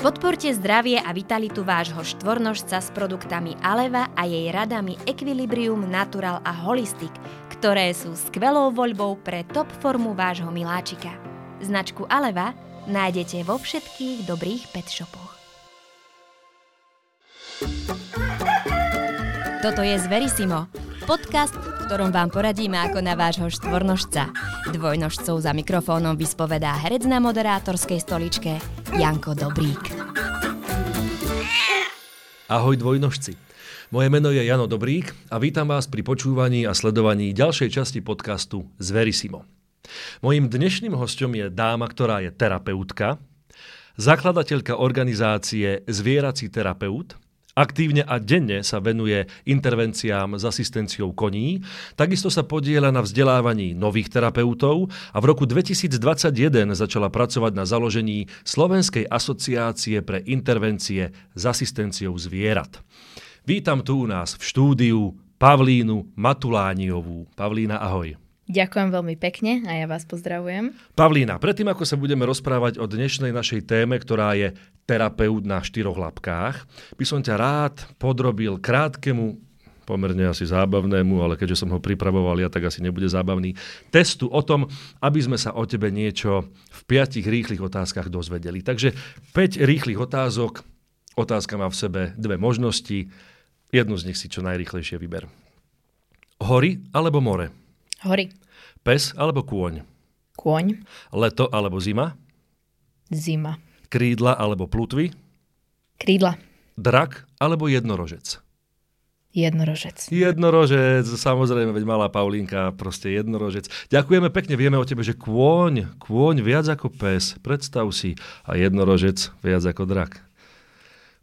Podporte zdravie a vitalitu vášho štvornožca s produktami Aleva a jej radami Equilibrium, Natural a Holistic, ktoré sú skvelou voľbou pre top formu vášho miláčika. Značku Aleva nájdete vo všetkých dobrých pet shopoch. Toto je Zverisimo, podcast, ktorom vám poradíme ako na vášho štvornožca. Dvojnožcov za mikrofónom vyspovedá herec na moderátorskej stoličke Janko Dobrík. Ahoj dvojnožci. Moje meno je Jano Dobrík a vítam vás pri počúvaní a sledovaní ďalšej časti podcastu Zverisimo. Mojím dnešným hostom je dáma, ktorá je terapeutka, zakladateľka organizácie Zvierací terapeut – Aktívne a denne sa venuje intervenciám s asistenciou koní, takisto sa podiela na vzdelávaní nových terapeutov a v roku 2021 začala pracovať na založení Slovenskej asociácie pre intervencie s asistenciou zvierat. Vítam tu u nás v štúdiu Pavlínu Matulániovú. Pavlína, ahoj. Ďakujem veľmi pekne a ja vás pozdravujem. Pavlína, predtým ako sa budeme rozprávať o dnešnej našej téme, ktorá je terapeut na štyroch labkách, by som ťa rád podrobil krátkemu pomerne asi zábavnému, ale keďže som ho pripravoval ja, tak asi nebude zábavný, testu o tom, aby sme sa o tebe niečo v piatich rýchlych otázkach dozvedeli. Takže 5 rýchlych otázok, otázka má v sebe dve možnosti, jednu z nich si čo najrýchlejšie vyber. Hory alebo more? Hory. Pes alebo kôň? Kôň. Leto alebo zima? Zima. Krídla alebo plutvy? Krídla. Drak alebo jednorožec? Jednorožec. Jednorožec, samozrejme, veď malá Paulínka, proste jednorožec. Ďakujeme pekne, vieme o tebe, že kôň, kôň viac ako pes, predstav si, a jednorožec viac ako drak.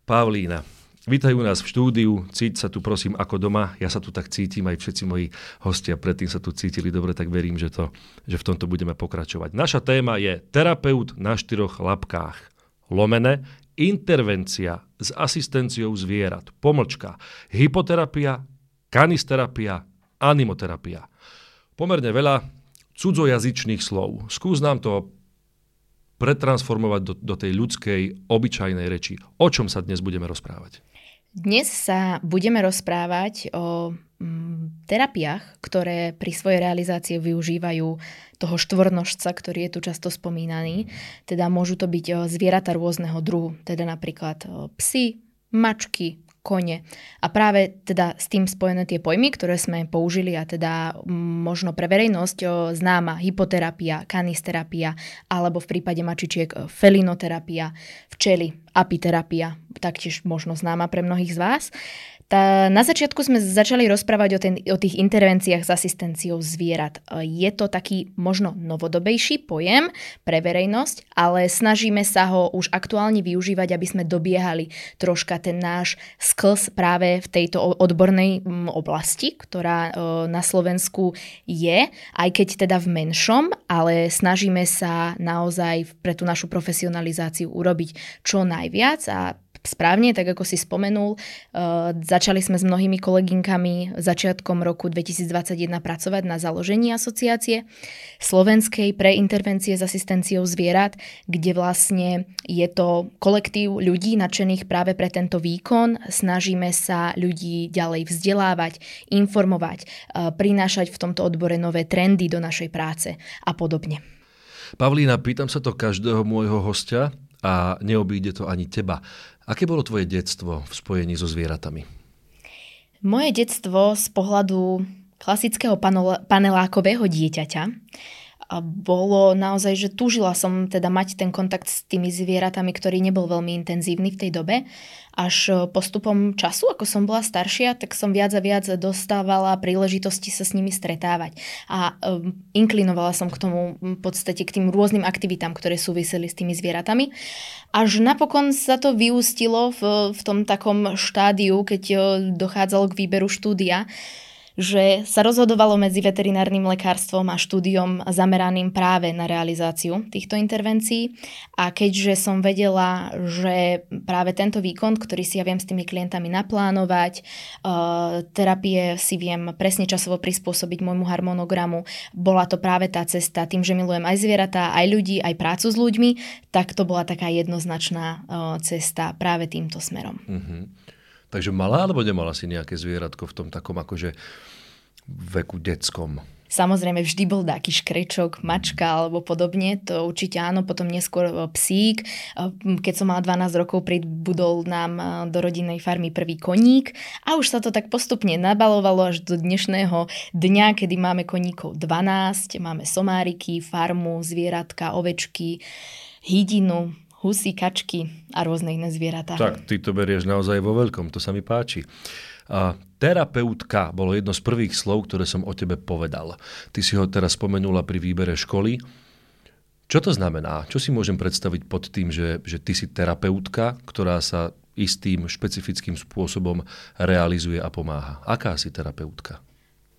Pavlína, Vítajú nás v štúdiu, cíť sa tu prosím ako doma, ja sa tu tak cítim, aj všetci moji hostia predtým sa tu cítili dobre, tak verím, že, to, že v tomto budeme pokračovať. Naša téma je terapeut na štyroch labkách. Lomene, intervencia s asistenciou zvierat, pomlčka, hypoterapia, kanisterapia, animoterapia. Pomerne veľa cudzojazyčných slov. Skús nám to pretransformovať do, do tej ľudskej, obyčajnej reči. O čom sa dnes budeme rozprávať? Dnes sa budeme rozprávať o mm, terapiách, ktoré pri svojej realizácii využívajú toho štvornožca, ktorý je tu často spomínaný. Teda môžu to byť zvieratá rôzneho druhu, teda napríklad psy, mačky, kone. A práve teda s tým spojené tie pojmy, ktoré sme použili a teda možno pre verejnosť známa hypoterapia, kanisterapia alebo v prípade mačičiek felinoterapia, včely, apiterapia, taktiež možno známa pre mnohých z vás. Tá, na začiatku sme začali rozprávať o, ten, o tých intervenciách s asistenciou zvierat. Je to taký možno novodobejší pojem pre verejnosť, ale snažíme sa ho už aktuálne využívať, aby sme dobiehali troška ten náš skls práve v tejto odbornej oblasti, ktorá na Slovensku je, aj keď teda v menšom, ale snažíme sa naozaj pre tú našu profesionalizáciu urobiť čo najviac a správne, tak ako si spomenul. Uh, začali sme s mnohými kolegynkami začiatkom roku 2021 pracovať na založení asociácie slovenskej pre intervencie s asistenciou zvierat, kde vlastne je to kolektív ľudí nadšených práve pre tento výkon. Snažíme sa ľudí ďalej vzdelávať, informovať, uh, prinášať v tomto odbore nové trendy do našej práce a podobne. Pavlína, pýtam sa to každého môjho hostia a neobíde to ani teba. Aké bolo tvoje detstvo v spojení so zvieratami? Moje detstvo z pohľadu klasického panelákového dieťaťa bolo naozaj, že túžila som teda mať ten kontakt s tými zvieratami, ktorý nebol veľmi intenzívny v tej dobe. Až e, postupom času, ako som bola staršia, tak som viac a viac dostávala príležitosti sa s nimi stretávať. A um, inklinovala som k tomu v podstate k tým rôznym aktivitám, ktoré súviseli s tými zvieratami. Až napokon sa to vyústilo v, v tom takom štádiu, keď dochádzalo k výberu štúdia, že sa rozhodovalo medzi veterinárnym lekárstvom a štúdiom zameraným práve na realizáciu týchto intervencií. A keďže som vedela, že práve tento výkon, ktorý si ja viem s tými klientami naplánovať, uh, terapie si viem presne časovo prispôsobiť môjmu harmonogramu, bola to práve tá cesta, tým, že milujem aj zvieratá, aj ľudí, aj prácu s ľuďmi, tak to bola taká jednoznačná uh, cesta práve týmto smerom. Uh-huh. Takže mala alebo nemala si nejaké zvieratko v tom takom akože veku detskom? Samozrejme, vždy bol taký škrečok, mačka alebo podobne, to určite áno, potom neskôr e, psík. E, keď som mala 12 rokov, pribudol nám e, do rodinnej farmy prvý koník a už sa to tak postupne nabalovalo až do dnešného dňa, kedy máme koníkov 12, máme somáriky, farmu, zvieratka, ovečky, hydinu, husy, kačky a rôzne iné zvieratá. Tak, ty to berieš naozaj vo veľkom, to sa mi páči. A terapeutka bolo jedno z prvých slov, ktoré som o tebe povedal. Ty si ho teraz spomenula pri výbere školy. Čo to znamená? Čo si môžem predstaviť pod tým, že, že ty si terapeutka, ktorá sa istým špecifickým spôsobom realizuje a pomáha? Aká si terapeutka?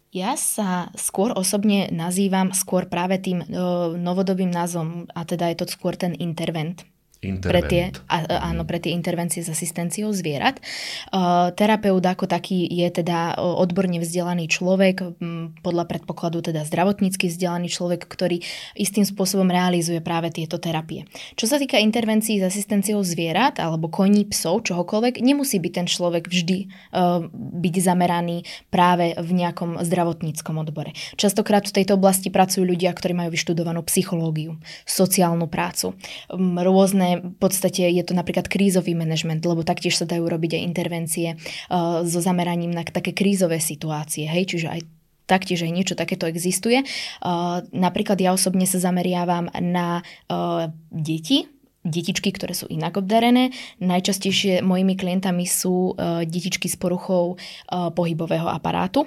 Ja sa skôr osobne nazývam skôr práve tým o, novodobým názvom, a teda je to skôr ten intervent pre tie, áno, pre tie intervencie s asistenciou zvierat. Uh, terapeut ako taký je teda odborne vzdelaný človek, podľa predpokladu teda zdravotnícky vzdelaný človek, ktorý istým spôsobom realizuje práve tieto terapie. Čo sa týka intervencií s asistenciou zvierat alebo koní, psov, čohokoľvek, nemusí byť ten človek vždy uh, byť zameraný práve v nejakom zdravotníckom odbore. Častokrát v tejto oblasti pracujú ľudia, ktorí majú vyštudovanú psychológiu, sociálnu prácu, rôzne v podstate je to napríklad krízový manažment, lebo taktiež sa dajú robiť aj intervencie uh, so zameraním na také krízové situácie, hej, čiže aj taktiež aj niečo takéto existuje. Uh, napríklad ja osobne sa zameriavam na uh, deti, detičky, ktoré sú inak obdarené. Najčastejšie mojimi klientami sú uh, detičky s poruchou pohybového aparátu.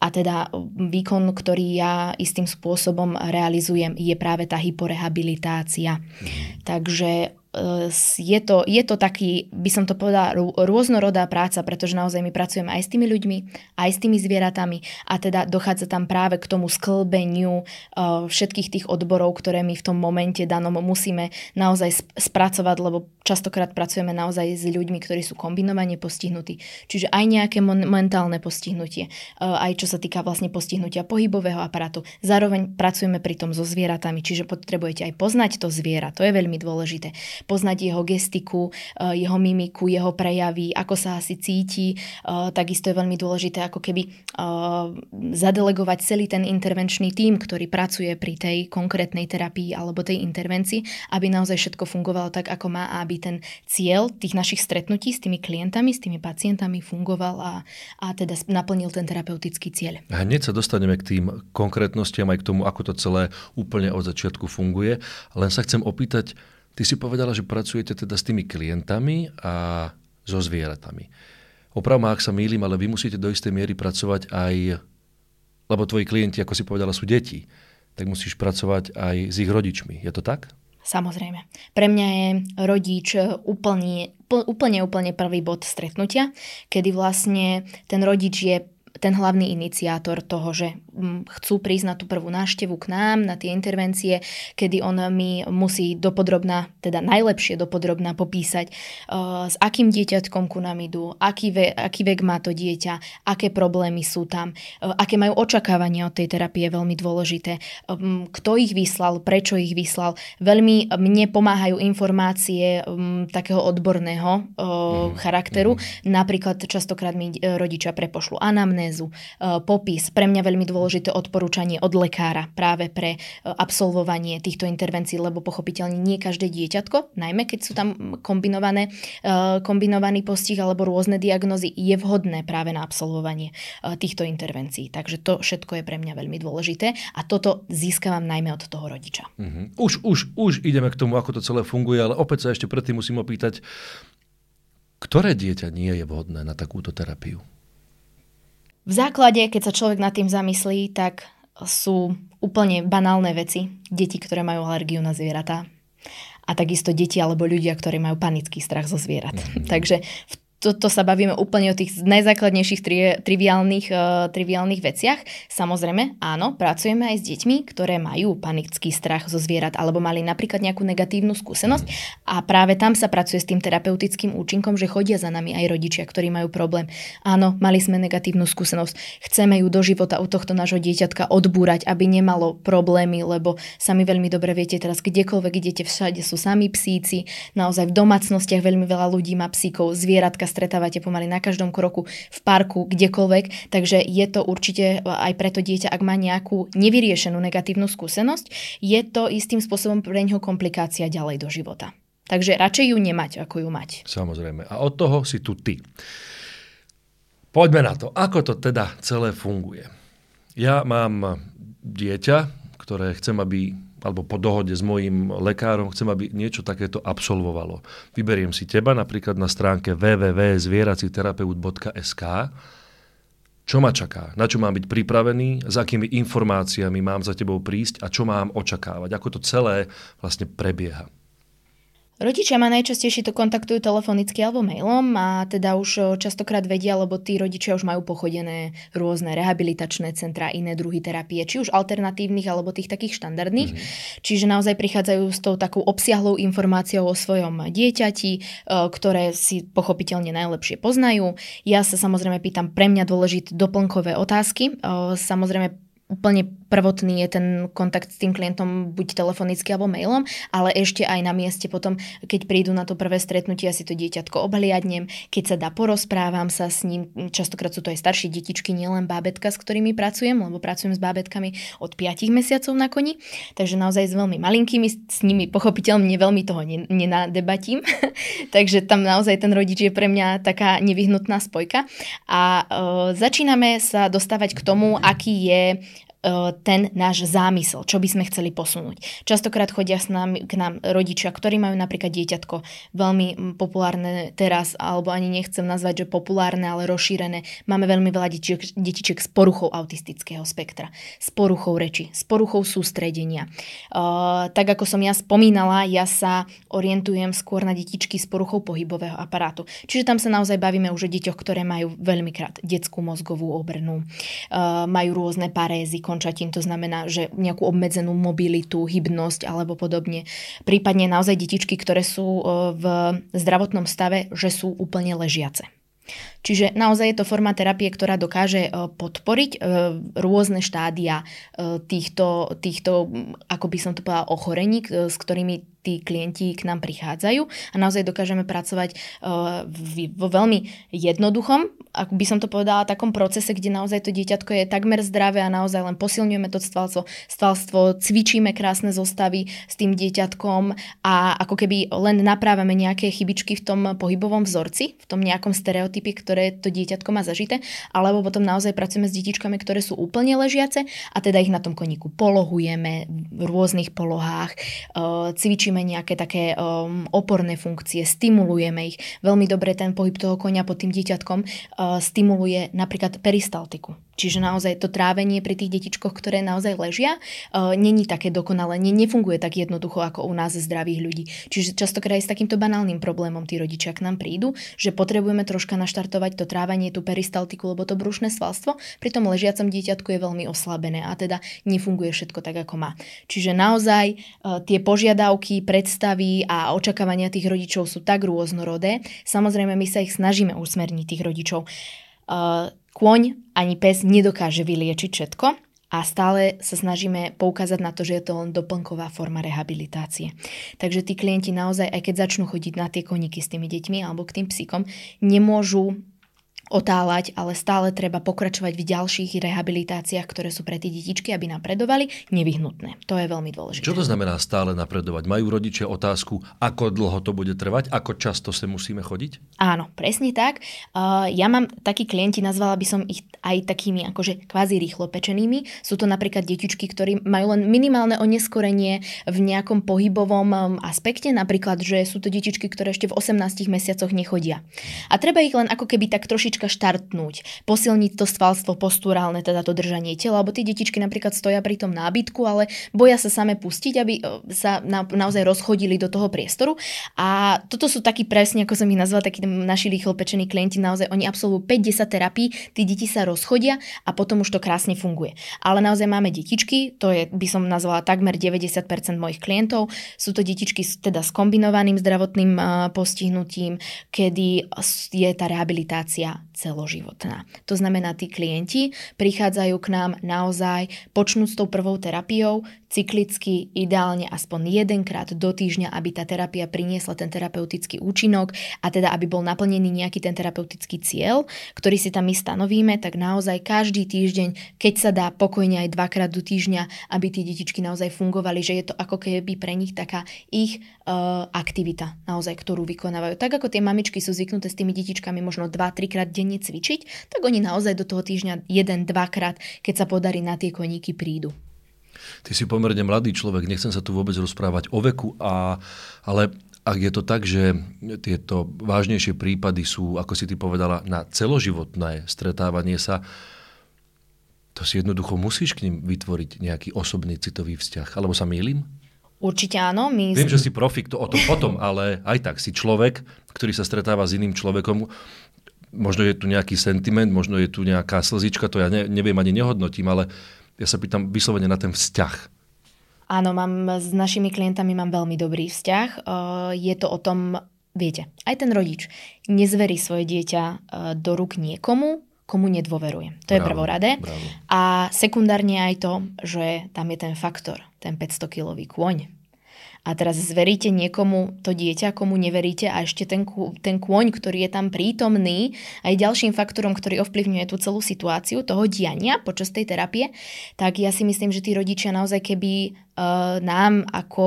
A teda výkon, ktorý ja istým spôsobom realizujem, je práve tá hyporehabilitácia. Mm. Takže je to, je to taký, by som to povedala, rôznorodá práca, pretože naozaj my pracujeme aj s tými ľuďmi, aj s tými zvieratami a teda dochádza tam práve k tomu sklbeniu uh, všetkých tých odborov, ktoré my v tom momente danom musíme naozaj spracovať, lebo častokrát pracujeme naozaj s ľuďmi, ktorí sú kombinovane postihnutí. Čiže aj nejaké mentálne postihnutie, uh, aj čo sa týka vlastne postihnutia pohybového aparátu. Zároveň pracujeme pri tom so zvieratami, čiže potrebujete aj poznať to zviera, to je veľmi dôležité poznať jeho gestiku, eh, jeho mimiku, jeho prejavy, ako sa asi cíti. Eh, takisto je veľmi dôležité ako keby eh, zadelegovať celý ten intervenčný tím, ktorý pracuje pri tej konkrétnej terapii alebo tej intervencii, aby naozaj všetko fungovalo tak, ako má a aby ten cieľ tých našich stretnutí s tými klientami, s tými pacientami fungoval a, a teda naplnil ten terapeutický cieľ. A hneď sa dostaneme k tým konkrétnostiam aj k tomu, ako to celé úplne od začiatku funguje. Len sa chcem opýtať, Ty si povedala, že pracujete teda s tými klientami a so zvieratami. Oprav ak sa mýlim, ale vy musíte do istej miery pracovať aj, lebo tvoji klienti, ako si povedala, sú deti, tak musíš pracovať aj s ich rodičmi. Je to tak? Samozrejme. Pre mňa je rodič úplne, úplne, úplne prvý bod stretnutia, kedy vlastne ten rodič je ten hlavný iniciátor toho, že mm, chcú prísť na tú prvú návštevu k nám, na tie intervencie, kedy on mi musí dopodrobná, teda najlepšie dopodrobná popísať, uh, s akým dieťatkom ku nám idú, aký, ve, aký vek má to dieťa, aké problémy sú tam, uh, aké majú očakávania od tej terapie, veľmi dôležité, um, kto ich vyslal, prečo ich vyslal. Veľmi mne pomáhajú informácie um, takého odborného uh, charakteru. Mm-hmm. Napríklad častokrát mi rodičia prepošlu anamnézu, anamnézu, e, popis, pre mňa veľmi dôležité odporúčanie od lekára práve pre e, absolvovanie týchto intervencií, lebo pochopiteľne nie každé dieťatko, najmä keď sú tam kombinované, e, kombinovaný postih alebo rôzne diagnozy, je vhodné práve na absolvovanie týchto intervencií. Takže to všetko je pre mňa veľmi dôležité a toto získavam najmä od toho rodiča. Uh-huh. Už, už, už ideme k tomu, ako to celé funguje, ale opäť sa ešte predtým musím opýtať, ktoré dieťa nie je vhodné na takúto terapiu? V základe, keď sa človek nad tým zamyslí, tak sú úplne banálne veci. Deti, ktoré majú alergiu na zvieratá. A takisto deti alebo ľudia, ktorí majú panický strach zo zvierat. Mm. Takže v toto sa bavíme úplne o tých najzákladnejších tri, triviálnych, uh, triviálnych veciach. Samozrejme, áno, pracujeme aj s deťmi, ktoré majú panický strach zo zvierat alebo mali napríklad nejakú negatívnu skúsenosť a práve tam sa pracuje s tým terapeutickým účinkom, že chodia za nami aj rodičia, ktorí majú problém. Áno, mali sme negatívnu skúsenosť, chceme ju do života u tohto nášho dieťatka odbúrať, aby nemalo problémy, lebo sami veľmi dobre viete teraz, kdekoľvek idete, všade sú sami psíci, naozaj v domácnostiach veľmi veľa ľudí má psíkov, zvieratka stretávate pomaly na každom kroku, v parku, kdekoľvek. Takže je to určite aj preto dieťa, ak má nejakú nevyriešenú negatívnu skúsenosť, je to istým spôsobom pre neho komplikácia ďalej do života. Takže radšej ju nemať, ako ju mať. Samozrejme. A od toho si tu ty. Poďme na to. Ako to teda celé funguje? Ja mám dieťa, ktoré chcem, aby alebo po dohode s mojim lekárom chcem, aby niečo takéto absolvovalo. Vyberiem si teba napríklad na stránke www.zvieraciterapeut.sk čo ma čaká, na čo mám byť pripravený, s akými informáciami mám za tebou prísť? A čo mám očakávať, ako to celé vlastne prebieha. Rodičia ma najčastejšie to kontaktujú telefonicky alebo mailom a teda už častokrát vedia, lebo tí rodičia už majú pochodené rôzne rehabilitačné centra, iné druhy terapie, či už alternatívnych alebo tých takých štandardných. Mm-hmm. Čiže naozaj prichádzajú s tou takou obsiahlou informáciou o svojom dieťati, ktoré si pochopiteľne najlepšie poznajú. Ja sa samozrejme pýtam pre mňa dôležité doplnkové otázky. Samozrejme úplne prvotný je ten kontakt s tým klientom buď telefonicky alebo mailom, ale ešte aj na mieste potom, keď prídu na to prvé stretnutie, ja si to dieťatko obhliadnem, keď sa dá, porozprávam sa s ním, častokrát sú to aj staršie detičky, nielen bábetka, s ktorými pracujem, lebo pracujem s bábetkami od 5 mesiacov na koni, takže naozaj s veľmi malinkými, s nimi pochopiteľne veľmi toho nenadebatím, takže tam naozaj ten rodič je pre mňa taká nevyhnutná spojka. A e, začíname sa dostávať k tomu, aký je ten náš zámysel, čo by sme chceli posunúť. Častokrát chodia s nami, k nám rodičia, ktorí majú napríklad dieťatko veľmi populárne teraz, alebo ani nechcem nazvať, že populárne, ale rozšírené. Máme veľmi veľa detičiek, detičiek s poruchou autistického spektra, s poruchou reči, s poruchou sústredenia. Uh, tak ako som ja spomínala, ja sa orientujem skôr na detičky s poruchou pohybového aparátu. Čiže tam sa naozaj bavíme už o deťoch, ktoré majú veľmi krát detskú mozgovú obrnu, uh, majú rôzne parézy, končatín, to znamená, že nejakú obmedzenú mobilitu, hybnosť alebo podobne. Prípadne naozaj detičky, ktoré sú e, v zdravotnom stave, že sú úplne ležiace. Čiže naozaj je to forma terapie, ktorá dokáže e, podporiť e, rôzne štádia týchto, týchto, ako by som to povedala, ochorení, s ktorými tí klienti k nám prichádzajú a naozaj dokážeme pracovať vo veľmi jednoduchom ako by som to povedala, takom procese, kde naozaj to dieťatko je takmer zdravé a naozaj len posilňujeme to stvalstvo, stvalstvo cvičíme krásne zostavy s tým dieťatkom a ako keby len naprávame nejaké chybičky v tom pohybovom vzorci, v tom nejakom stereotype, ktoré to dieťatko má zažité, alebo potom naozaj pracujeme s detičkami, ktoré sú úplne ležiace a teda ich na tom koníku polohujeme v rôznych polohách, e, cvičíme nejaké také oporné funkcie, stimulujeme ich. Veľmi dobre ten pohyb toho konia pod tým dieťatkom e, stimuluje napríklad peristaltiku. Čiže naozaj to trávenie pri tých detičkoch, ktoré naozaj ležia, uh, není také dokonalé, ne, nefunguje tak jednoducho ako u nás zdravých ľudí. Čiže častokrát aj s takýmto banálnym problémom tí rodičia k nám prídu, že potrebujeme troška naštartovať to trávanie, tú peristaltiku, lebo to brušné svalstvo pri tom ležiacom dieťatku je veľmi oslabené a teda nefunguje všetko tak, ako má. Čiže naozaj uh, tie požiadavky, predstavy a očakávania tých rodičov sú tak rôznorodé. Samozrejme, my sa ich snažíme usmerniť tých rodičov. Kôň ani pes nedokáže vyliečiť všetko a stále sa snažíme poukázať na to, že je to len doplnková forma rehabilitácie. Takže tí klienti naozaj, aj keď začnú chodiť na tie koníky s tými deťmi alebo k tým psíkom, nemôžu otáľať, ale stále treba pokračovať v ďalších rehabilitáciách, ktoré sú pre tie detičky, aby napredovali, nevyhnutné. To je veľmi dôležité. Čo to znamená stále napredovať? Majú rodičia otázku, ako dlho to bude trvať, ako často sa musíme chodiť? Áno, presne tak. ja mám takí klienti, nazvala by som ich aj takými akože kvázi rýchlo pečenými. Sú to napríklad detičky, ktorí majú len minimálne oneskorenie v nejakom pohybovom um, aspekte, napríklad, že sú to detičky, ktoré ešte v 18 mesiacoch nechodia. A treba ich len ako keby tak trošičky malička štartnúť, posilniť to svalstvo posturálne, teda to držanie tela, lebo tie detičky napríklad stoja pri tom nábytku, ale boja sa same pustiť, aby e, sa na, naozaj rozchodili do toho priestoru. A toto sú takí presne, ako som ich nazvala, takí naši rýchlo pečení klienti, naozaj oni absolvujú 50 terapií, tí deti sa rozchodia a potom už to krásne funguje. Ale naozaj máme detičky, to je, by som nazvala takmer 90% mojich klientov, sú to detičky teda s kombinovaným zdravotným postihnutím, kedy je tá rehabilitácia celoživotná. To znamená, tí klienti prichádzajú k nám naozaj, počnúť s tou prvou terapiou, cyklicky, ideálne aspoň jedenkrát do týždňa, aby tá terapia priniesla ten terapeutický účinok a teda aby bol naplnený nejaký ten terapeutický cieľ, ktorý si tam my stanovíme, tak naozaj každý týždeň, keď sa dá pokojne aj dvakrát do týždňa, aby tie detičky naozaj fungovali, že je to ako keby pre nich taká ich uh, aktivita, naozaj, ktorú vykonávajú. Tak ako tie mamičky sú zvyknuté s tými detičkami možno 2-3 krát denne cvičiť, tak oni naozaj do toho týždňa jeden, dvakrát, keď sa podarí na tie koníky prídu. Ty si pomerne mladý človek, nechcem sa tu vôbec rozprávať o veku, a, ale ak je to tak, že tieto vážnejšie prípady sú, ako si ty povedala, na celoživotné stretávanie sa, to si jednoducho musíš k ním vytvoriť nejaký osobný citový vzťah. Alebo sa mýlim? Určite áno. My... Viem, že si profik, to o tom potom, ale aj tak si človek, ktorý sa stretáva s iným človekom, možno je tu nejaký sentiment, možno je tu nejaká slzička, to ja ne, neviem ani nehodnotím, ale ja sa pýtam vyslovene na ten vzťah. Áno, mám, s našimi klientami mám veľmi dobrý vzťah. Je to o tom, viete, aj ten rodič nezverí svoje dieťa do rúk niekomu, komu nedôveruje. To bravo, je prvoradé. Bravo. A sekundárne aj to, že tam je ten faktor, ten 500-kilový kôň a teraz zveríte niekomu to dieťa, komu neveríte a ešte ten, ten kôň, ktorý je tam prítomný, aj ďalším faktorom, ktorý ovplyvňuje tú celú situáciu toho diania počas tej terapie, tak ja si myslím, že tí rodičia naozaj keby uh, nám ako,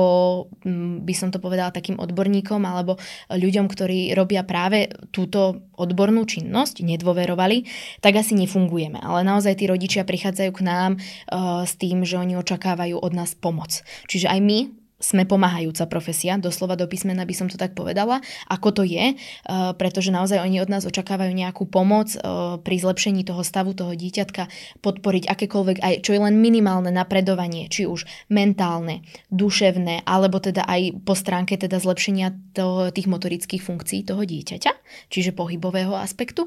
by som to povedala, takým odborníkom alebo ľuďom, ktorí robia práve túto odbornú činnosť, nedôverovali, tak asi nefungujeme. Ale naozaj tí rodičia prichádzajú k nám uh, s tým, že oni očakávajú od nás pomoc. Čiže aj my sme pomáhajúca profesia, doslova do písmena by som to tak povedala, ako to je, uh, pretože naozaj oni od nás očakávajú nejakú pomoc uh, pri zlepšení toho stavu toho dieťatka, podporiť akékoľvek, aj čo je len minimálne napredovanie, či už mentálne, duševné, alebo teda aj po stránke teda zlepšenia toho, tých motorických funkcií toho dieťaťa, čiže pohybového aspektu,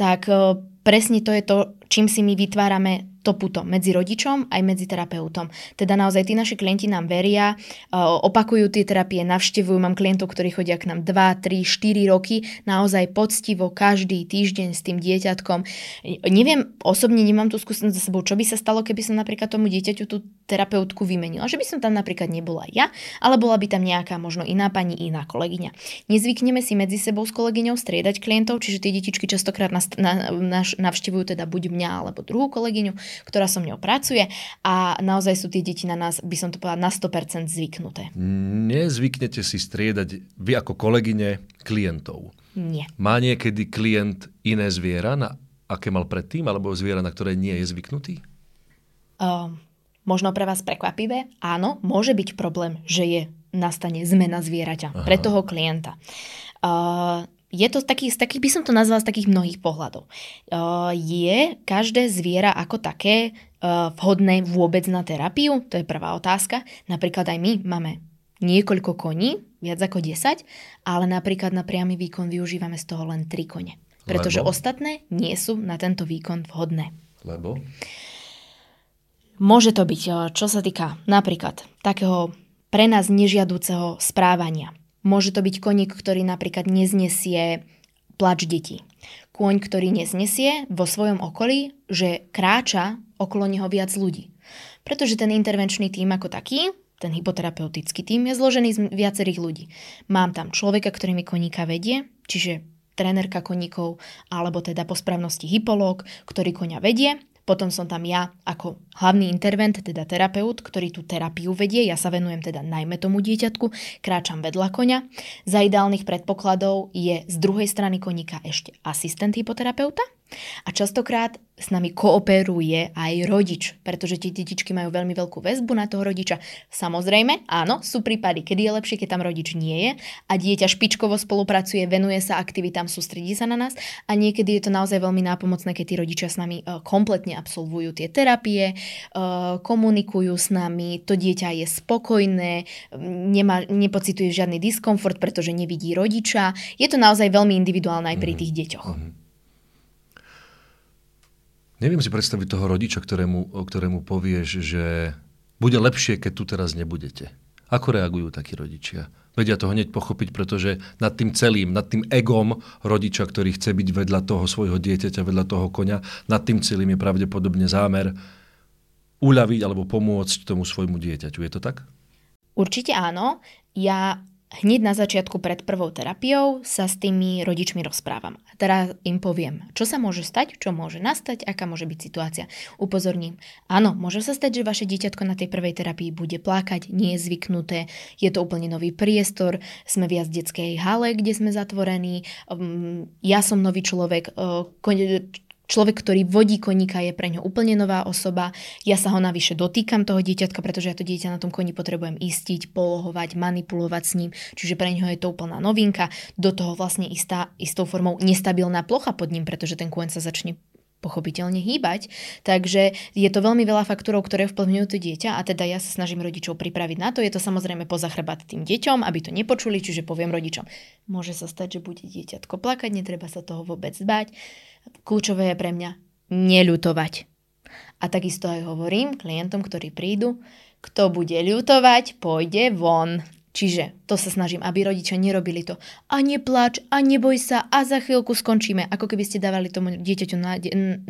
tak uh, presne to je to, čím si my vytvárame to puto medzi rodičom aj medzi terapeutom. Teda naozaj tí naši klienti nám veria, opakujú tie terapie, navštevujú, mám klientov, ktorí chodia k nám 2, 3, 4 roky, naozaj poctivo každý týždeň s tým dieťatkom. Neviem, osobne nemám tú skúsenosť za sebou, čo by sa stalo, keby som napríklad tomu dieťaťu tú terapeutku vymenila. Že by som tam napríklad nebola ja, ale bola by tam nejaká možno iná pani, iná kolegyňa. Nezvykneme si medzi sebou s kolegyňou striedať klientov, čiže tie detičky častokrát navštevujú teda buď mňa alebo druhú kolegyňu ktorá so mňou pracuje a naozaj sú tie deti na nás, by som to povedala, na 100% zvyknuté. Nezvyknete si striedať vy ako kolegyne klientov? Nie. Má niekedy klient iné zviera, na aké mal predtým, alebo zviera, na ktoré nie je zvyknutý? Uh, možno pre vás prekvapivé, áno, môže byť problém, že je nastane zmena zvieraťa Aha. pre toho klienta. Uh, je to z takých, z takých, by som to nazvala z takých mnohých pohľadov. Uh, je každé zviera ako také uh, vhodné vôbec na terapiu? To je prvá otázka. Napríklad aj my máme niekoľko koní, viac ako 10, ale napríklad na priamy výkon využívame z toho len 3 kone. Pretože Lebo? ostatné nie sú na tento výkon vhodné. Lebo? Môže to byť, čo sa týka napríklad takého pre nás nežiaduceho správania Môže to byť koník, ktorý napríklad neznesie plač detí. Kôň, ktorý neznesie vo svojom okolí, že kráča okolo neho viac ľudí. Pretože ten intervenčný tým ako taký, ten hypoterapeutický tým je zložený z viacerých ľudí. Mám tam človeka, ktorý mi koníka vedie, čiže trénerka koníkov, alebo teda po správnosti hypológ, ktorý konia vedie. Potom som tam ja ako hlavný intervent, teda terapeut, ktorý tú terapiu vedie, ja sa venujem teda najmä tomu dieťatku, kráčam vedľa koňa. Za ideálnych predpokladov je z druhej strany koníka ešte asistent hypoterapeuta, a častokrát s nami kooperuje aj rodič, pretože tie detičky majú veľmi veľkú väzbu na toho rodiča. Samozrejme, áno, sú prípady, kedy je lepšie, keď tam rodič nie je a dieťa špičkovo spolupracuje, venuje sa aktivitám, sústredí sa na nás a niekedy je to naozaj veľmi nápomocné, keď tí rodičia s nami e, kompletne absolvujú tie terapie, e, komunikujú s nami, to dieťa je spokojné, nemá, nepocituje žiadny diskomfort, pretože nevidí rodiča. Je to naozaj veľmi individuálne aj pri mhm. tých deťoch. Mm-hmm. Neviem si predstaviť toho rodiča, ktorému, ktorému povieš, že bude lepšie, keď tu teraz nebudete. Ako reagujú takí rodičia? Vedia to hneď pochopiť, pretože nad tým celým, nad tým egom rodiča, ktorý chce byť vedľa toho svojho dieťaťa, vedľa toho konia, nad tým celým je pravdepodobne zámer uľaviť alebo pomôcť tomu svojmu dieťaťu. Je to tak? Určite áno. Ja hneď na začiatku pred prvou terapiou sa s tými rodičmi rozprávam. Teraz im poviem, čo sa môže stať, čo môže nastať, aká môže byť situácia. Upozorním, áno, môže sa stať, že vaše dieťatko na tej prvej terapii bude plakať, nie je zvyknuté, je to úplne nový priestor, sme viac v detskej hale, kde sme zatvorení, um, ja som nový človek, uh, Človek, ktorý vodí koníka, je pre ňo úplne nová osoba. Ja sa ho navyše dotýkam toho dieťatka, pretože ja to dieťa na tom koni potrebujem istiť, polohovať, manipulovať s ním. Čiže pre ňo je to úplná novinka. Do toho vlastne istá, istou formou nestabilná plocha pod ním, pretože ten kôň sa začne pochopiteľne hýbať. Takže je to veľmi veľa faktorov, ktoré vplyvňujú to dieťa a teda ja sa snažím rodičov pripraviť na to. Je to samozrejme poza tým deťom, aby to nepočuli, čiže poviem rodičom, môže sa stať, že bude dieťatko plakať, netreba sa toho vôbec zbať. Kľúčové je pre mňa neľutovať. A takisto aj hovorím klientom, ktorí prídu, kto bude ľutovať, pôjde von. Čiže to sa snažím, aby rodičia nerobili to. A neplač, a neboj sa, a za chvíľku skončíme. Ako keby ste dávali tomu dieťaťu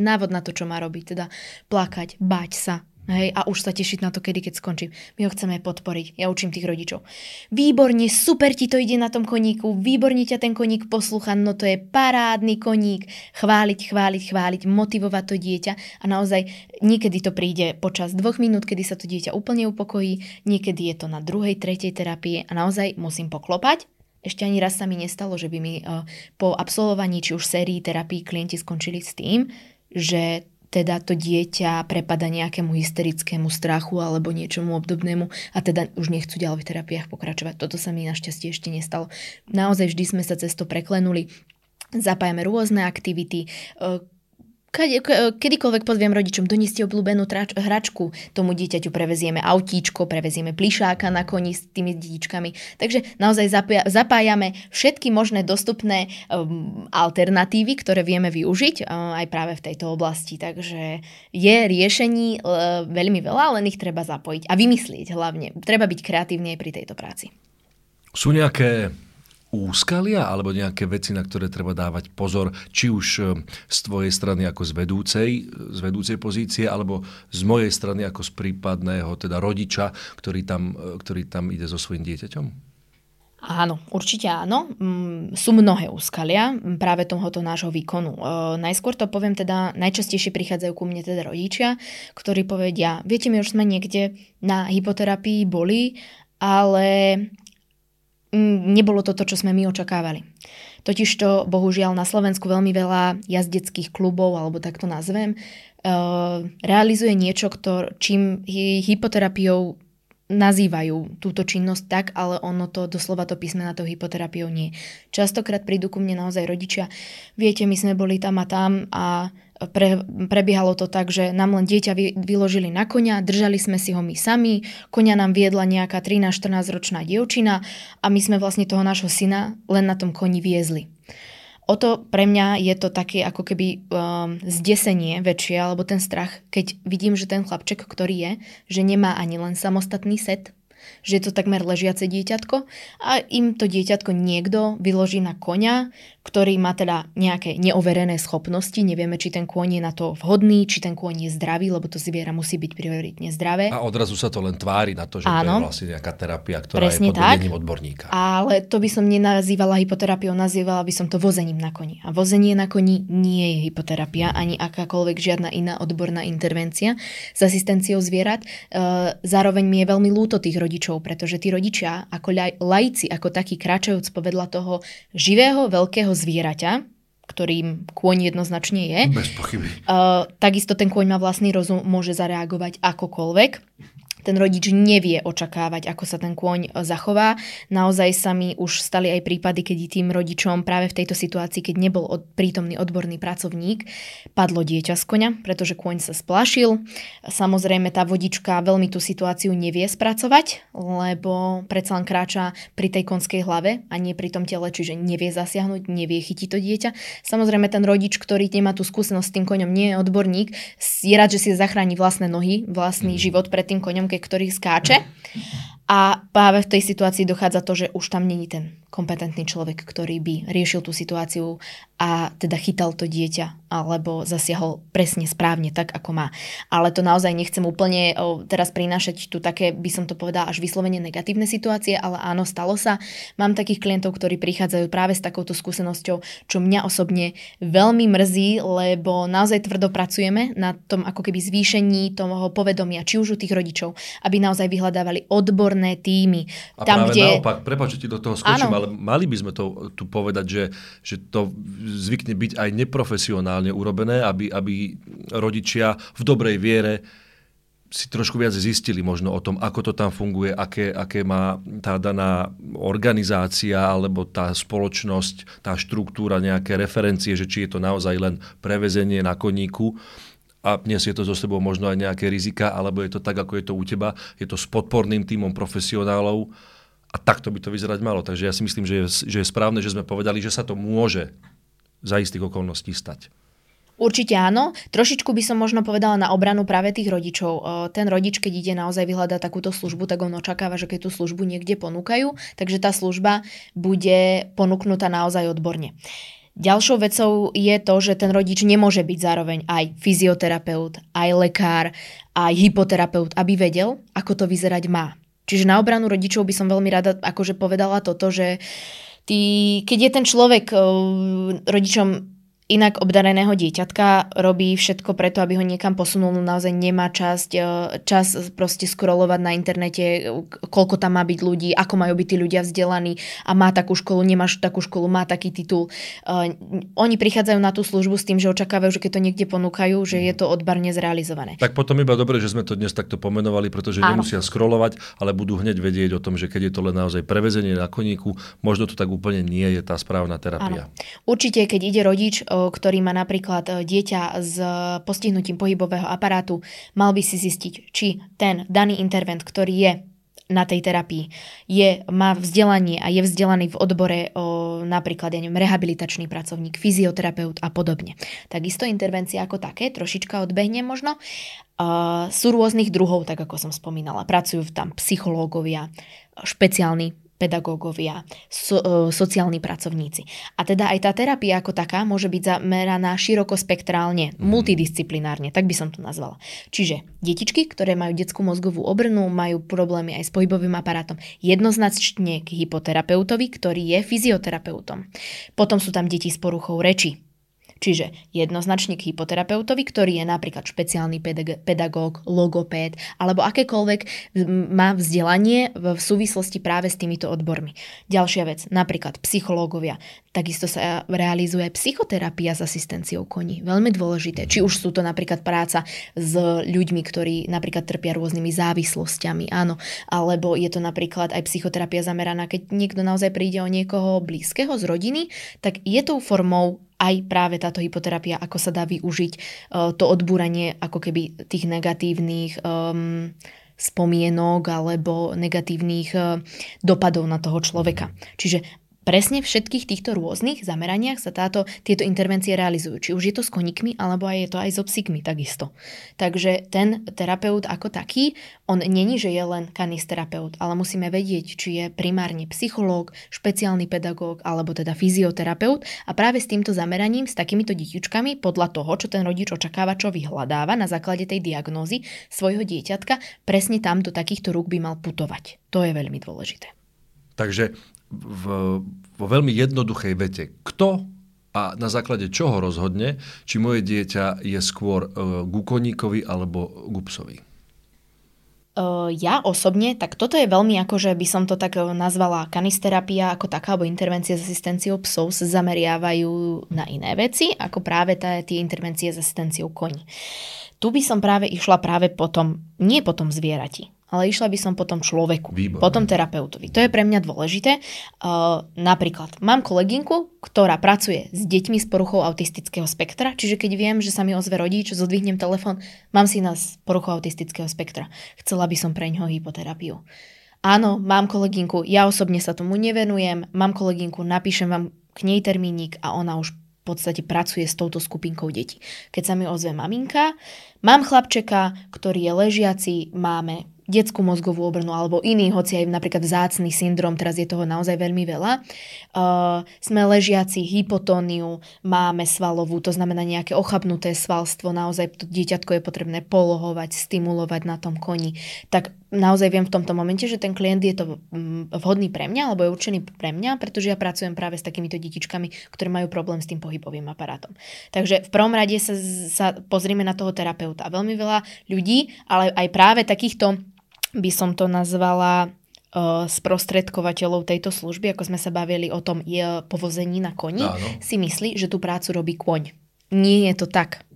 návod na to, čo má robiť. Teda plakať, bať sa, Hej, a už sa tešiť na to, kedy keď skončím. My ho chceme podporiť. Ja učím tých rodičov. Výborne, super ti to ide na tom koníku, výborne ťa ten koník poslúcha, no to je parádny koník. Chváliť, chváliť, chváliť, motivovať to dieťa a naozaj niekedy to príde počas dvoch minút, kedy sa to dieťa úplne upokojí, niekedy je to na druhej, tretej terapii a naozaj musím poklopať, ešte ani raz sa mi nestalo, že by mi uh, po absolvovaní či už sérii terapii klienti skončili s tým, že teda to dieťa prepada nejakému hysterickému strachu alebo niečomu obdobnému a teda už nechcú ďalej v terapiách pokračovať. Toto sa mi našťastie ešte nestalo. Naozaj vždy sme sa cez preklenuli. Zapájame rôzne aktivity, kedykoľvek pozviem rodičom, doneste obľúbenú trač, hračku, tomu dieťaťu prevezieme autíčko, prevezieme plišáka na koni s tými detičkami. Takže naozaj zapájame všetky možné dostupné um, alternatívy, ktoré vieme využiť uh, aj práve v tejto oblasti. Takže je riešení uh, veľmi veľa, len ich treba zapojiť a vymyslieť hlavne. Treba byť kreatívny aj pri tejto práci. Sú nejaké úskalia alebo nejaké veci, na ktoré treba dávať pozor, či už e, z tvojej strany ako z vedúcej, z vedúcej pozície, alebo z mojej strany ako z prípadného teda rodiča, ktorý tam, e, ktorý tam ide so svojím dieťaťom? Áno, určite áno. Mm, sú mnohé úskalia práve tohoto nášho výkonu. E, najskôr to poviem teda, najčastejšie prichádzajú ku mne teda rodičia, ktorí povedia, viete, my už sme niekde na hypoterapii boli, ale nebolo to to, čo sme my očakávali. Totižto, bohužiaľ, na Slovensku veľmi veľa jazdeckých klubov, alebo tak to nazvem, eh, realizuje niečo, ktor, čím hypoterapiou nazývajú túto činnosť tak, ale ono to doslova to písme na to hypoterapiou nie. Častokrát prídu ku mne naozaj rodičia, viete, my sme boli tam a tam a pre, prebiehalo to tak, že nám len dieťa vy, vyložili na konia, držali sme si ho my sami, konia nám viedla nejaká 13-14 ročná dievčina a my sme vlastne toho nášho syna len na tom koni viezli. O to pre mňa je to také ako keby um, zdesenie väčšie, alebo ten strach, keď vidím, že ten chlapček, ktorý je, že nemá ani len samostatný set, že je to takmer ležiace dieťatko a im to dieťatko niekto vyloží na koňa, ktorý má teda nejaké neoverené schopnosti, nevieme, či ten kôň je na to vhodný, či ten kôň je zdravý, lebo to zviera musí byť prioritne zdravé. A odrazu sa to len tvári na to, že Áno, to je vlastne nejaká terapia, ktorá Presne je pod tak, odborníka. Ale to by som nenazývala hypoterapiou, nazývala by som to vozením na koni. A vozenie na koni nie je hypoterapia, ani akákoľvek žiadna iná odborná intervencia s asistenciou zvierat. E, zároveň mi je veľmi lúto tých rodičov, pretože tí rodičia ako lajci, ako takí kráčajúc povedla toho živého veľkého zvieraťa, ktorým kôň jednoznačne je. Bez pochyby. Uh, takisto ten kôň má vlastný rozum, môže zareagovať akokoľvek ten rodič nevie očakávať, ako sa ten kôň e, zachová. Naozaj sa mi už stali aj prípady, keď tým rodičom práve v tejto situácii, keď nebol od, prítomný odborný pracovník, padlo dieťa z koňa, pretože kôň sa splašil. Samozrejme tá vodička veľmi tú situáciu nevie spracovať, lebo predsa len kráča pri tej konskej hlave a nie pri tom tele, čiže nevie zasiahnuť, nevie chytiť to dieťa. Samozrejme ten rodič, ktorý nemá tú skúsenosť s tým koňom, nie je odborník, je rád, že si zachráni vlastné nohy, vlastný mm. život pred tým koňom, ke ktorý skáče. A práve v tej situácii dochádza to, že už tam není ten kompetentný človek, ktorý by riešil tú situáciu a teda chytal to dieťa alebo zasiahol presne správne tak, ako má. Ale to naozaj nechcem úplne teraz prinášať tu také, by som to povedala, až vyslovene negatívne situácie, ale áno, stalo sa. Mám takých klientov, ktorí prichádzajú práve s takouto skúsenosťou, čo mňa osobne veľmi mrzí, lebo naozaj tvrdo pracujeme na tom ako keby zvýšení toho povedomia, či už u tých rodičov, aby naozaj vyhľadávali odborné týmy. A tam, práve kde... naopak, prepáč, ti do toho skočím, ale mali by sme to tu povedať, že, že to zvykne byť aj neprofesionálne urobené, aby, aby rodičia v dobrej viere si trošku viac zistili možno o tom, ako to tam funguje, aké, aké má tá daná organizácia alebo tá spoločnosť, tá štruktúra, nejaké referencie, že či je to naozaj len prevezenie na koníku a je to zo sebou možno aj nejaké rizika, alebo je to tak, ako je to u teba, je to s podporným týmom profesionálov, a takto by to vyzerať malo. Takže ja si myslím, že je, že je správne, že sme povedali, že sa to môže za istých okolností stať. Určite áno. Trošičku by som možno povedala na obranu práve tých rodičov. Ten rodič, keď ide naozaj vyhľadať takúto službu, tak on očakáva, že keď tú službu niekde ponúkajú, takže tá služba bude ponúknutá naozaj odborne. Ďalšou vecou je to, že ten rodič nemôže byť zároveň aj fyzioterapeut, aj lekár, aj hypoterapeut, aby vedel, ako to vyzerať má. Čiže na obranu rodičov by som veľmi rada akože povedala toto, že ty, keď je ten človek rodičom inak obdareného dieťatka robí všetko preto, aby ho niekam posunul, no naozaj nemá časť, e, čas proste scrollovať na internete, koľko tam má byť ľudí, ako majú byť tí ľudia vzdelaní a má takú školu, nemá takú školu, má taký titul. Uh, oni prichádzajú na tú službu s tým, že očakávajú, že keď to niekde ponúkajú, že je to odbarne zrealizované. Tak potom iba dobre, že sme to dnes takto pomenovali, pretože Áno. nemusia scrollovať, ale budú hneď vedieť o tom, že keď je to len naozaj prevezenie na koníku, možno to tak úplne nie je tá správna terapia. Áno. Určite, keď ide rodič, ktorý má napríklad e, dieťa s postihnutím pohybového aparátu, mal by si zistiť, či ten daný intervent, ktorý je na tej terapii, je, má vzdelanie a je vzdelaný v odbore o, napríklad, ja neviem, rehabilitačný pracovník, fyzioterapeut a podobne. Takisto intervencie ako také, trošička odbehne možno, uh, sú rôznych druhov, tak ako som spomínala. Pracujú tam psychológovia, špeciálni pedagógovia, so, e, sociálni pracovníci. A teda aj tá terapia ako taká môže byť zameraná širokospektrálne, mm. multidisciplinárne, tak by som to nazvala. Čiže detičky, ktoré majú detskú mozgovú obrnu, majú problémy aj s pohybovým aparátom, jednoznačne k hypoterapeutovi, ktorý je fyzioterapeutom. Potom sú tam deti s poruchou reči, Čiže jednoznačne k hypoterapeutovi, ktorý je napríklad špeciálny pedagóg, logopéd alebo akékoľvek má vzdelanie v súvislosti práve s týmito odbormi. Ďalšia vec, napríklad psychológovia. Takisto sa realizuje psychoterapia s asistenciou koní. Veľmi dôležité. Či už sú to napríklad práca s ľuďmi, ktorí napríklad trpia rôznymi závislosťami, áno. Alebo je to napríklad aj psychoterapia zameraná, keď niekto naozaj príde o niekoho blízkeho z rodiny, tak je tou formou aj práve táto hypoterapia, ako sa dá využiť uh, to odbúranie ako keby tých negatívnych um, spomienok alebo negatívnych uh, dopadov na toho človeka. Čiže presne všetkých týchto rôznych zameraniach sa táto, tieto intervencie realizujú. Či už je to s koníkmi, alebo aj je to aj so psíkmi takisto. Takže ten terapeut ako taký, on není, že je len kanisterapeut, ale musíme vedieť, či je primárne psychológ, špeciálny pedagóg alebo teda fyzioterapeut a práve s týmto zameraním, s takýmito detičkami, podľa toho, čo ten rodič očakáva, čo vyhľadáva na základe tej diagnózy svojho dieťatka, presne tam do takýchto rúk by mal putovať. To je veľmi dôležité. Takže v, vo veľmi jednoduchej vete, kto a na základe čoho rozhodne, či moje dieťa je skôr uh, ku koníkovi alebo ku psovi? Uh, ja osobne, tak toto je veľmi ako, že by som to tak nazvala kanisterapia ako taká, alebo intervencie s asistenciou psov sa zameriavajú na iné veci, ako práve tie intervencie s asistenciou koní. Tu by som práve išla práve potom, nie potom zvierati, ale išla by som potom človeku, Výborné. potom terapeutovi. To je pre mňa dôležité. Uh, napríklad, mám kolegynku, ktorá pracuje s deťmi s poruchou autistického spektra, čiže keď viem, že sa mi ozve rodič, zodvihnem telefón, mám si nás poruchou autistického spektra. Chcela by som pre ňoho hypoterapiu. Áno, mám kolegynku, ja osobne sa tomu nevenujem, mám kolegynku, napíšem vám k nej termínik a ona už v podstate pracuje s touto skupinkou detí. Keď sa mi ozve maminka, mám chlapčeka, ktorý je ležiaci, máme detskú mozgovú obrnu alebo iný, hoci aj napríklad vzácný syndrom, teraz je toho naozaj veľmi veľa. Uh, sme ležiaci hypotóniu, máme svalovú, to znamená nejaké ochabnuté svalstvo, naozaj to dieťatko je potrebné polohovať, stimulovať na tom koni. Tak naozaj viem v tomto momente, že ten klient je to mm, vhodný pre mňa, alebo je určený pre mňa, pretože ja pracujem práve s takýmito detičkami, ktoré majú problém s tým pohybovým aparátom. Takže v prvom rade sa, sa pozrieme na toho terapeuta. Veľmi veľa ľudí, ale aj práve takýchto by som to nazvala uh, sprostredkovateľov tejto služby, ako sme sa bavili o tom je povození na koni, Áno. si myslí, že tú prácu robí kôň. Nie je to tak.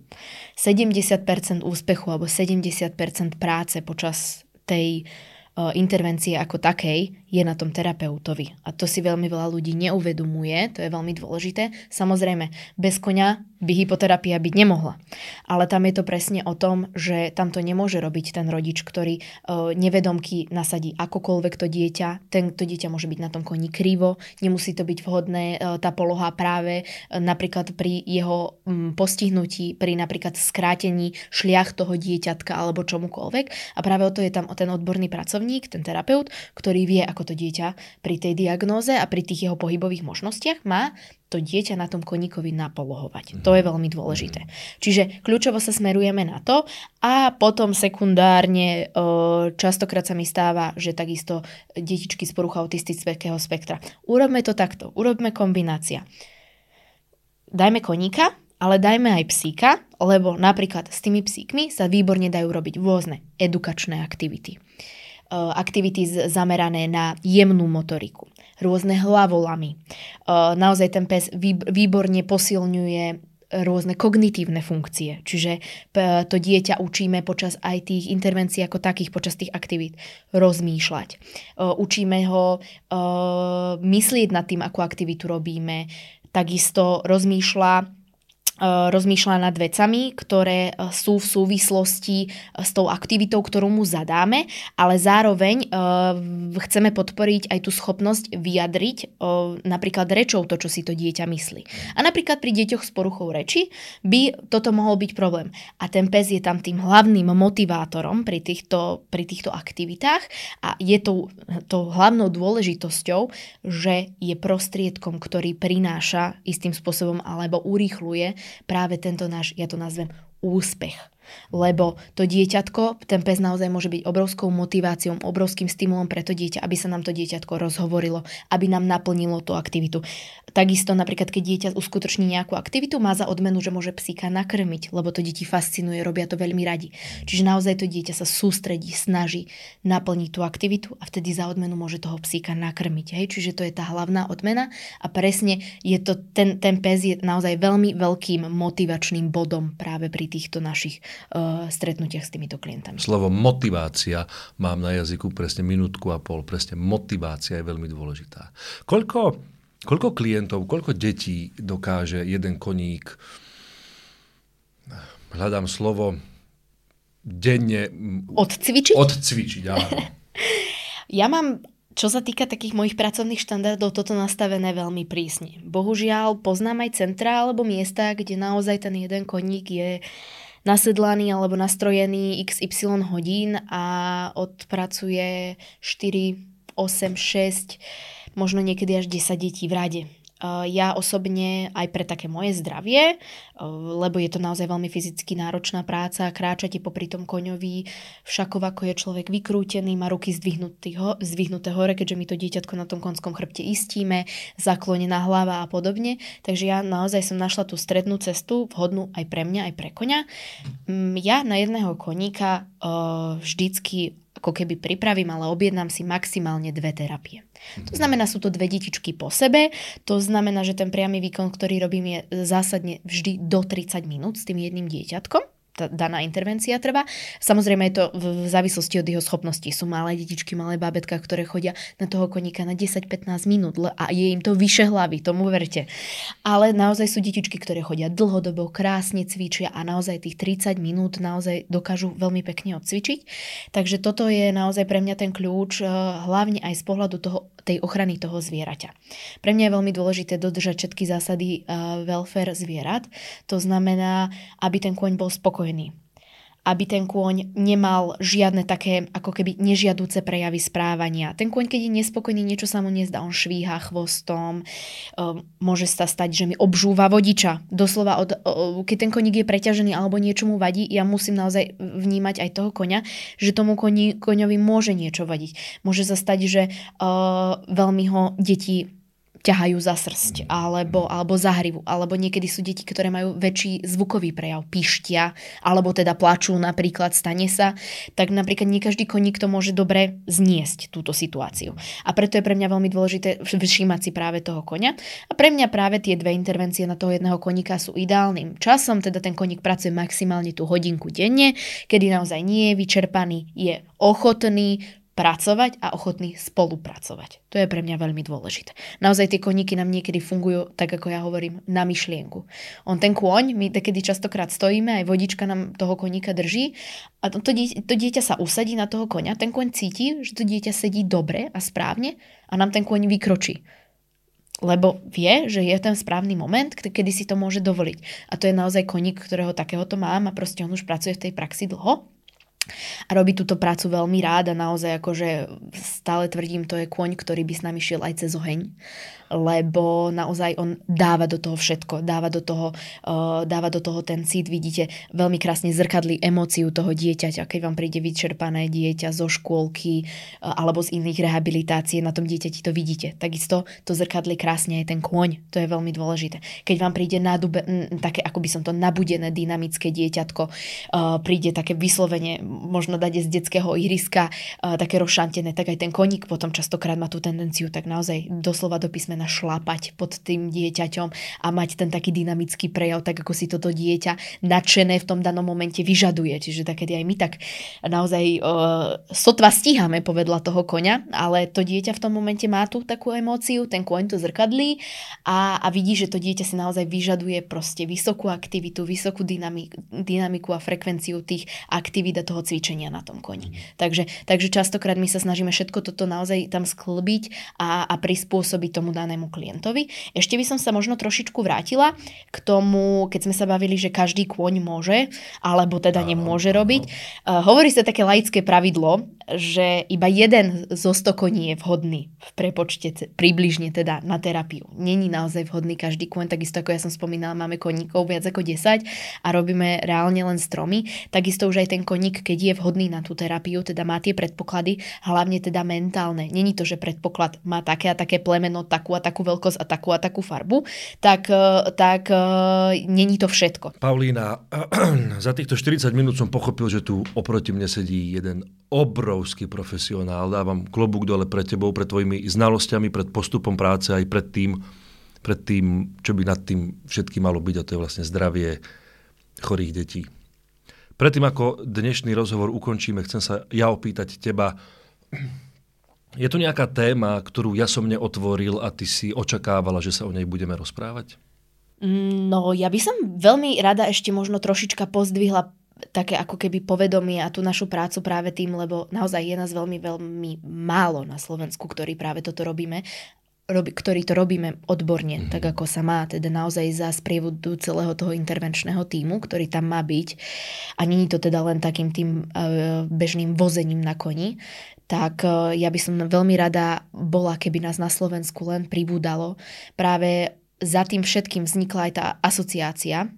70% úspechu alebo 70% práce počas tej uh, intervencie ako takej je na tom terapeutovi. A to si veľmi veľa ľudí neuvedomuje, to je veľmi dôležité. Samozrejme, bez konia by hypoterapia byť nemohla. Ale tam je to presne o tom, že tam to nemôže robiť ten rodič, ktorý uh, nevedomky nasadí akokoľvek to dieťa. Ten, to dieťa môže byť na tom koni krivo, nemusí to byť vhodné, uh, tá poloha práve uh, napríklad pri jeho postihnutí, pri napríklad skrátení šliach toho dieťatka alebo čomukoľvek. A práve o to je tam ten odborný pracovník, ten terapeut, ktorý vie, ako to dieťa pri tej diagnóze a pri tých jeho pohybových možnostiach má to dieťa na tom koníkovi napolohovať. To je veľmi dôležité. Čiže kľúčovo sa smerujeme na to a potom sekundárne častokrát sa mi stáva, že takisto detičky z porucha autistického spektra. Urobme to takto, urobme kombinácia. Dajme koníka, ale dajme aj psíka, lebo napríklad s tými psíkmi sa výborne dajú robiť rôzne edukačné aktivity. Aktivity zamerané na jemnú motoriku rôzne hlavolamy. Naozaj ten pes výborne posilňuje rôzne kognitívne funkcie. Čiže to dieťa učíme počas aj tých intervencií ako takých, počas tých aktivít rozmýšľať. Učíme ho myslieť nad tým, akú aktivitu robíme. Takisto rozmýšľa E, rozmýšľa nad vecami, ktoré e, sú v súvislosti e, s tou aktivitou, ktorú mu zadáme, ale zároveň chceme podporiť aj tú schopnosť vyjadriť napríklad rečou to, čo si to dieťa myslí. A napríklad pri deťoch s poruchou reči by toto mohol byť problém. A ten pes je tam tým hlavným motivátorom pri týchto, pri týchto aktivitách a je to, to hlavnou dôležitosťou, že je prostriedkom, ktorý prináša istým spôsobom alebo urýchluje práve tento náš, ja to nazvem, úspech. Lebo to dieťatko, ten pes naozaj môže byť obrovskou motiváciou, obrovským stimulom pre to dieťa, aby sa nám to dieťatko rozhovorilo, aby nám naplnilo tú aktivitu. Takisto napríklad, keď dieťa uskutoční nejakú aktivitu, má za odmenu, že môže psíka nakrmiť, lebo to deti fascinuje, robia to veľmi radi. Čiže naozaj to dieťa sa sústredí, snaží naplniť tú aktivitu a vtedy za odmenu môže toho psíka nakrmiť. Hej? Čiže to je tá hlavná odmena a presne je to, ten, ten pes je naozaj veľmi veľkým motivačným bodom práve pri týchto našich uh, stretnutiach s týmito klientami. Slovo motivácia mám na jazyku presne minútku a pol. Presne motivácia je veľmi dôležitá. Koľko, koľko klientov, koľko detí dokáže jeden koník, hľadám slovo, denne... Odcvičiť? Odcvičiť, áno. ja mám čo sa týka takých mojich pracovných štandardov, toto nastavené veľmi prísne. Bohužiaľ, poznám aj centra alebo miesta, kde naozaj ten jeden koník je nasedlaný alebo nastrojený XY hodín a odpracuje 4, 8, 6, možno niekedy až 10 detí v rade. Eh, ja osobne aj pre také moje zdravie, eh, lebo je to naozaj veľmi fyzicky náročná práca, kráčate popri tom koňovi, však ako je človek vykrútený, má ruky zdvihnuté hore, keďže my to dieťatko na tom konskom chrbte istíme, zaklonená hlava a podobne. Takže ja naozaj som našla tú strednú cestu, vhodnú aj pre mňa, aj pre koňa. Mm, ja na jedného koníka eh, vždycky ako keby pripravím, ale objednám si maximálne dve terapie. To znamená, sú to dve detičky po sebe, to znamená, že ten priamy výkon, ktorý robím, je zásadne vždy do 30 minút s tým jedným dieťatkom tá daná intervencia trvá. Samozrejme je to v závislosti od jeho schopností. Sú malé detičky, malé bábetka, ktoré chodia na toho koníka na 10-15 minút a je im to vyše hlavy, tomu verte. Ale naozaj sú detičky, ktoré chodia dlhodobo, krásne cvičia a naozaj tých 30 minút naozaj dokážu veľmi pekne odcvičiť. Takže toto je naozaj pre mňa ten kľúč, eh, hlavne aj z pohľadu toho, tej ochrany toho zvieraťa. Pre mňa je veľmi dôležité dodržať všetky zásady uh, welfare zvierat. To znamená, aby ten kôň bol spokojný aby ten kôň nemal žiadne také ako keby nežiaduce prejavy správania. Ten kôň, keď je nespokojný, niečo sa mu nezdá, on švíha chvostom, um, môže sa stať, že mi obžúva vodiča. Doslova, od, keď ten koník je preťažený alebo niečo mu vadí, ja musím naozaj vnímať aj toho koňa, že tomu koni, koňovi môže niečo vadiť. Môže sa stať, že uh, veľmi ho deti ťahajú za srst alebo, alebo za hrivu. Alebo niekedy sú deti, ktoré majú väčší zvukový prejav, pištia, alebo teda plačú napríklad, stane sa. Tak napríklad nie každý koník to môže dobre zniesť túto situáciu. A preto je pre mňa veľmi dôležité všímať si práve toho konia. A pre mňa práve tie dve intervencie na toho jedného koníka sú ideálnym časom, teda ten koník pracuje maximálne tú hodinku denne, kedy naozaj nie je vyčerpaný, je ochotný, pracovať a ochotní spolupracovať. To je pre mňa veľmi dôležité. Naozaj tie koníky nám niekedy fungujú, tak ako ja hovorím, na myšlienku. On ten kôň, my takedy častokrát stojíme, aj vodička nám toho koníka drží a to, to, dieťa, to dieťa sa usadí na toho konia, ten kôň cíti, že to dieťa sedí dobre a správne a nám ten kôň vykročí lebo vie, že je ten správny moment, kedy si to môže dovoliť. A to je naozaj koník, ktorého takéhoto mám a proste on už pracuje v tej praxi dlho a robí túto prácu veľmi rád a naozaj akože stále tvrdím, to je kôň, ktorý by s nami šiel aj cez oheň lebo naozaj on dáva do toho všetko, dáva do toho, uh, dáva do toho ten cít, vidíte, veľmi krásne zrkadlí emóciu toho dieťaťa, keď vám príde vyčerpané dieťa zo škôlky uh, alebo z iných rehabilitácií, na tom dieťati to vidíte. Takisto to zrkadlí krásne aj ten kôň, to je veľmi dôležité. Keď vám príde nadube, m, také, ako by som to nabudené, dynamické dieťatko, uh, príde také vyslovene, možno dať z detského ihriska, uh, také rozšantené, tak aj ten koník potom častokrát má tú tendenciu tak naozaj doslova do písmena znamená šlapať pod tým dieťaťom a mať ten taký dynamický prejav, tak ako si toto dieťa nadšené v tom danom momente vyžaduje. Čiže takedy aj my tak naozaj uh, sotva stíhame povedla toho koňa, ale to dieťa v tom momente má tú takú emóciu, ten koň to zrkadlí a, a vidí, že to dieťa si naozaj vyžaduje proste vysokú aktivitu, vysokú dynamiku, dynamiku a frekvenciu tých aktivít a toho cvičenia na tom koni. Takže, takže častokrát my sa snažíme všetko toto naozaj tam sklbiť a, a prispôsobiť tomu danému danému klientovi. Ešte by som sa možno trošičku vrátila k tomu, keď sme sa bavili, že každý kôň môže, alebo teda nemôže robiť. Uh, hovorí sa také laické pravidlo, že iba jeden zo 100 koní je vhodný v prepočte približne teda na terapiu. Není naozaj vhodný každý kôň, takisto ako ja som spomínala, máme koníkov viac ako 10 a robíme reálne len stromy. Takisto už aj ten koník, keď je vhodný na tú terapiu, teda má tie predpoklady, hlavne teda mentálne. Není to, že predpoklad má také a také plemeno, takú a takú veľkosť a takú a takú farbu, tak, e, tak e, není to všetko. Paulína, za týchto 40 minút som pochopil, že tu oproti mne sedí jeden obrovský profesionál. Dávam klobúk dole pred tebou, pred tvojimi znalosťami, pred postupom práce, aj pred tým, pred tým, čo by nad tým všetkým malo byť, a to je vlastne zdravie chorých detí. Predtým, ako dnešný rozhovor ukončíme, chcem sa ja opýtať teba, je tu nejaká téma, ktorú ja som neotvoril a ty si očakávala, že sa o nej budeme rozprávať? No, ja by som veľmi rada ešte možno trošička pozdvihla také ako keby povedomie a tú našu prácu práve tým, lebo naozaj je nás veľmi, veľmi málo na Slovensku, ktorí práve toto robíme robi, ktorý to robíme odborne, mm-hmm. tak ako sa má, teda naozaj za sprievodu celého toho intervenčného týmu, ktorý tam má byť. A není to teda len takým tým uh, bežným vozením na koni, tak uh, ja by som veľmi rada bola, keby nás na Slovensku len pribúdalo. Práve za tým všetkým vznikla aj tá asociácia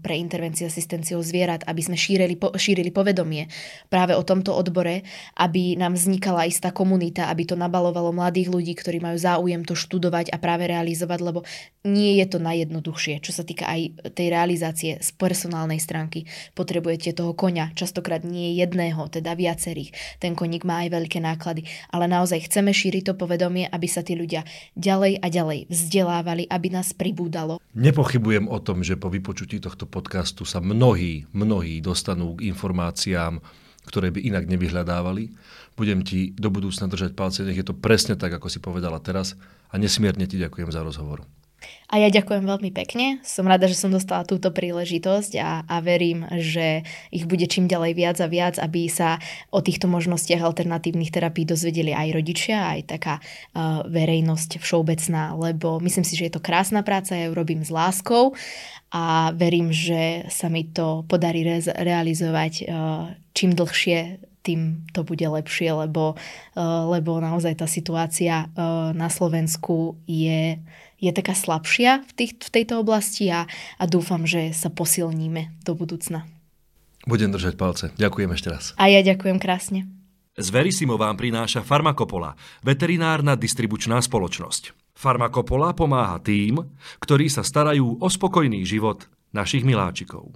pre intervenciu asistenciou zvierat, aby sme šírili, po, šírili povedomie práve o tomto odbore, aby nám vznikala istá komunita, aby to nabalovalo mladých ľudí, ktorí majú záujem to študovať a práve realizovať, lebo nie je to najjednoduchšie, čo sa týka aj tej realizácie z personálnej stránky. Potrebujete toho koňa, častokrát nie jedného, teda viacerých. Ten koník má aj veľké náklady, ale naozaj chceme šíriť to povedomie, aby sa tí ľudia ďalej a ďalej vzdelávali, aby nás pribúdalo. Nepochybujem o tom, že po vypočutí vypočutí tohto podcastu sa mnohí, mnohí dostanú k informáciám, ktoré by inak nevyhľadávali. Budem ti do budúcna držať palce, nech je to presne tak, ako si povedala teraz a nesmierne ti ďakujem za rozhovor. A ja ďakujem veľmi pekne. Som rada, že som dostala túto príležitosť a, a verím, že ich bude čím ďalej viac a viac, aby sa o týchto možnostiach alternatívnych terapií dozvedeli aj rodičia, aj taká uh, verejnosť všeobecná, lebo myslím si, že je to krásna práca, ja ju robím s láskou a verím, že sa mi to podarí re- realizovať uh, čím dlhšie, tým to bude lepšie, lebo, uh, lebo naozaj tá situácia uh, na Slovensku je je taká slabšia v, tých, v tejto oblasti a, a dúfam, že sa posilníme do budúcna. Budem držať palce. Ďakujem ešte raz. A ja ďakujem krásne. Z Verisimo vám prináša Farmakopola, veterinárna distribučná spoločnosť. Farmakopola pomáha tým, ktorí sa starajú o spokojný život našich miláčikov.